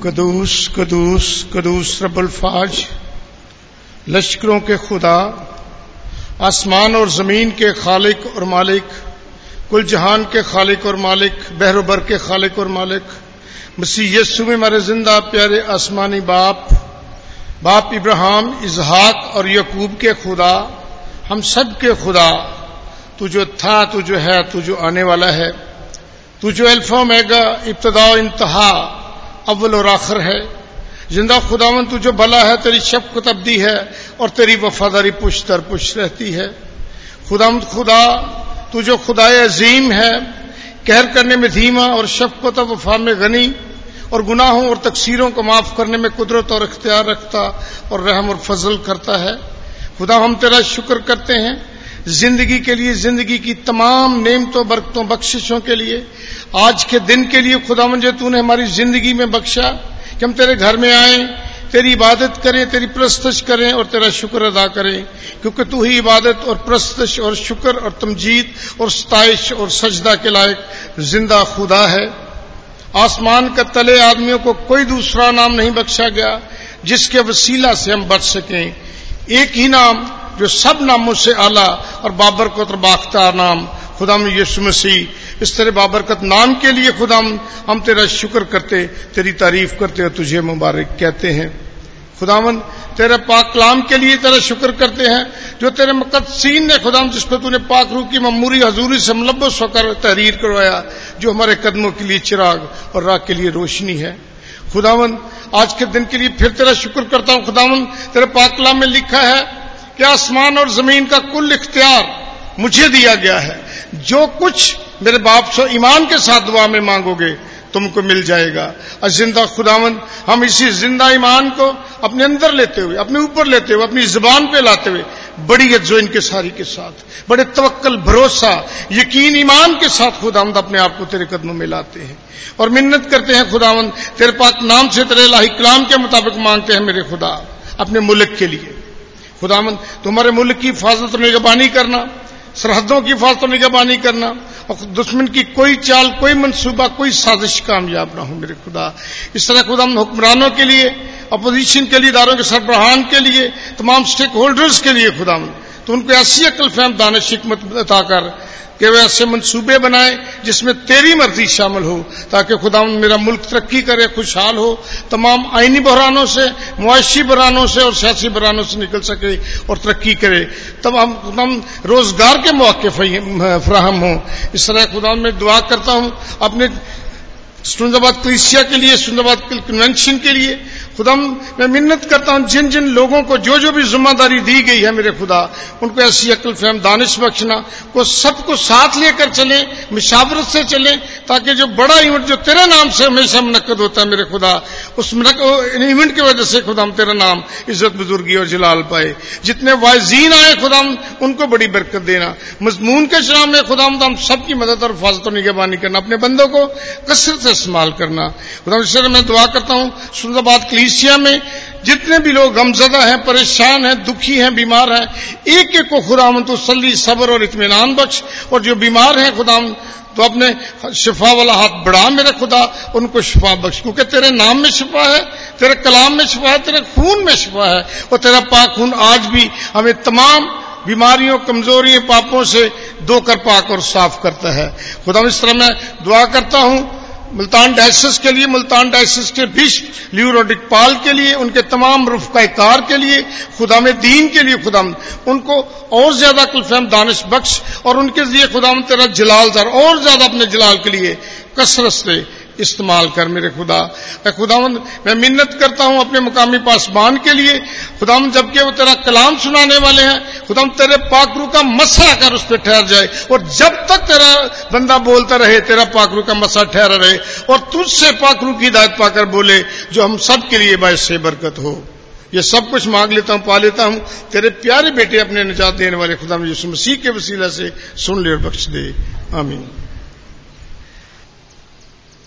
कदूस कदूस कदूस रबुल्फाज लश्करों के खुदा, आसमान और ज़मीन के खालिक और मालिक कुल जहान के खालिक और मालिक, बहरोबर के खालिक और मालिक, मसीह यस्सु में हमारे ज़िंदा प्यारे आसमानी बाप बाप इब्राहिम इजहाक और यकूब के खुदा, हम सब के खुदा, तू जो था, तू जो है, तू जो आने वाला है, तू जो अल्फ़ा मेगा इब्तदा इंतहा अव्वल और आखिर है। ज़िंदा खुदावन तू जो भला है, तेरी शफकत अब्दी है और तेरी वफादारी पुश दर पुश रहती है। खुदाम खुदा, तू जो खुदाए अजीम है, कहर करने में धीमा और शफकत वफा में गनी और गुनाहों और तकसीरों को माफ़ करने में कुदरत और इख्तियार रखता और रहम और फजल करता है। खुदा, हम तेरा शुक्र करते हैं ज़िंदगी के लिए, ज़िंदगी की तमाम नेमतों, बरकतों, बख्शिशों के लिए, आज के दिन के लिए खुदा मुझे तूने हमारी ज़िंदगी में बख्शा, कि हम तेरे घर में आए, तेरी इबादत करें, तेरी प्रस्तश करें और तेरा शुक्र अदा करें, क्योंकि तू ही इबादत और प्रस्तश और शुक्र और तमजीद और सताइश और सजदा के लायक ज़िंदा खुदा है। आसमान का तले आदमियों को कोई दूसरा नाम नहीं बख्शा गया, जिसके वसीला से हम बच सकें। एक ही नाम जो सब नामों से आला और बाबरकत बाख्ता नाम, खुदाम यीशु मसीह, इस तरह बाबरकत नाम के लिए खुदाम, हम तेरा शुक्र करते, तेरी तारीफ़ करते और तुझे मुबारक कहते हैं। खुदावन, तेरे पाक कलाम के लिए तेरा शुक्र करते हैं, जो तेरे मुकदसीन ने खुदाम जिसको तूने पाक रू की ममूरी हजूरी से मुलबस होकर तहरीर करवाया, जो हमारे कदमों के लिए चिराग और राह के लिए रोशनी है। खुदावन, आज के दिन के लिए फिर तेरा शुक्र करता हूँ। खुदावन, तेरे पाक कलाम में लिखा है कि आसमान और ज़मीन का कुल इख्तियार मुझे दिया गया है। जो कुछ मेरे बाप से ईमान के साथ दुआ में मांगोगे, तुमको मिल जाएगा। और ज़िंदा खुदावन हम इसी ज़िंदा ईमान को अपने अंदर लेते हुए, अपने ऊपर लेते हुए, अपनी ज़ुबान पे लाते हुए, बड़ी जो इनके सारी के साथ, बड़े तवक्कल, भरोसा, यकीन ईमान के साथ खुदावंद अपने आप को तेरे कदमों में लाते हैं। और मिन्नत करते हैं खुदावंद, तेरे पाक नाम से, तेरे लाही कलाम के मुताबिक मांगते हैं मेरे खुदा, अपने मुल्क के लिए। खुदामंद, तुम्हारे मुल्क की हिफाजत निगबानी करना, सरहदों की हिफाजत निगबानी करना, और दुश्मन की कोई चाल, कोई मंसूबा कोई साजिश कामयाब ना हो मेरे खुदा। इस तरह खुदा हुक्मरानों के लिए अपोजिशन के लिए, इदारों के सरबराहान के लिए, तमाम स्टेक होल्डर्स के लिए खुदा तो उनको ऐसी अकल फहम दानिश हिकमत अता कर, कि वे ऐसे मंसूबे बनाए जिसमें तेरी मर्ज़ी शामिल हो, ताकि खुदा मेरा मुल्क तरक्की करे, खुशहाल हो, तमाम आइनी बहरानों से मुआशी बहरानों से और सियासी बहरानों से निकल सके और तरक्की करे। हम खुदा रोज़गार के मौके फ्राहम हो। इस तरह खुदा में दुआ करता हूँ, अपने सुंदरबाद क्लिसिया के लिए सुंदरबाद कन्वेंशन के लिए खुदा मैं मिन्नत करता हूँ जिन जिन लोगों को जो जो भी ज़िम्मेदारी दी गई है मेरे खुदा, उनको ऐसी अकल फहम दानिश बख्शना को सबको साथ लेकर चले, मिशावरत से चले, ताकि जो बड़ा इवेंट जो तेरे नाम से हमेशा मनकद होता है मेरे खुदा, उस इवेंट की वजह से खुदा तेरा नाम इज़्ज़त बुजुर्गी और जलाल पाए। जितने वायजीन आए खुदा उनको बड़ी बरकत देना। मजमून के शराब में खुदा हम सबकी मदद और हिफाजत और निगहबानी करना, अपने बंदों को कसरत से इस्तेमाल करना। खुदा मैं दुआ करता हूँ सुंदरबाद कलीसिया में जितने भी लोग गमजदा हैं, परेशान हैं, दुखी हैं, बीमार हैं, एक एक को खुदाम तो सली सबर और इतमान बख्श। और जो बीमार हैं खुदाम तो अपने शिफा वाला हाथ बढ़ा मेरे खुदा, उनको शिफा बख्श। क्योंकि तेरे नाम में शिफा है, तेरे कलाम में शिफा है, तेरे खून में शिफा है, और तेरा पाक खून आज भी हमें तमाम बीमारियों, कमजोरियों, पापों से दो कर पाक और साफ़ करता है। खुदा, इस तरह मैं दुआ करता हूँ मुल्तान डायसिस के लिए, मुल्तान डायसिस के बीच ल्यूरोडिक पाल के लिए, उनके तमाम रुफकार के लिए खुदाम दीन के लिए खुदाम, उनको और ज़्यादा कुलफहम दानिश बख्श और उनके लिए खुदाम तेरा जलाल दर और ज़्यादा अपने जलाल के लिए कसरत से इस्तेमाल कर मेरे खुदा। मैं खुदावंद, मैं मिन्नत करता हूँ अपने मुकामी पासबान के लिए। खुदावंद, जबकि वो तेरा कलाम सुनाने वाले हैं, खुदावंद, तेरे पाकरू का मसा कर उस पर ठहर जाए, और जब तक तेरा बंदा बोलता रहे, तेरा पाकरू का मसा ठहरा रहे, और तुझसे पाकरू की हिदायत पाकर बोले, जो हम सब के लिए बायस से बरकत हो। ये सब कुछ मांग लेता हूँ, पा लेता हूँ। तेरे प्यारे बेटे अपने निजात देने वाले खुदा यीशु मसीह के वसीला से सुन ले और बख्श दे। आमीन।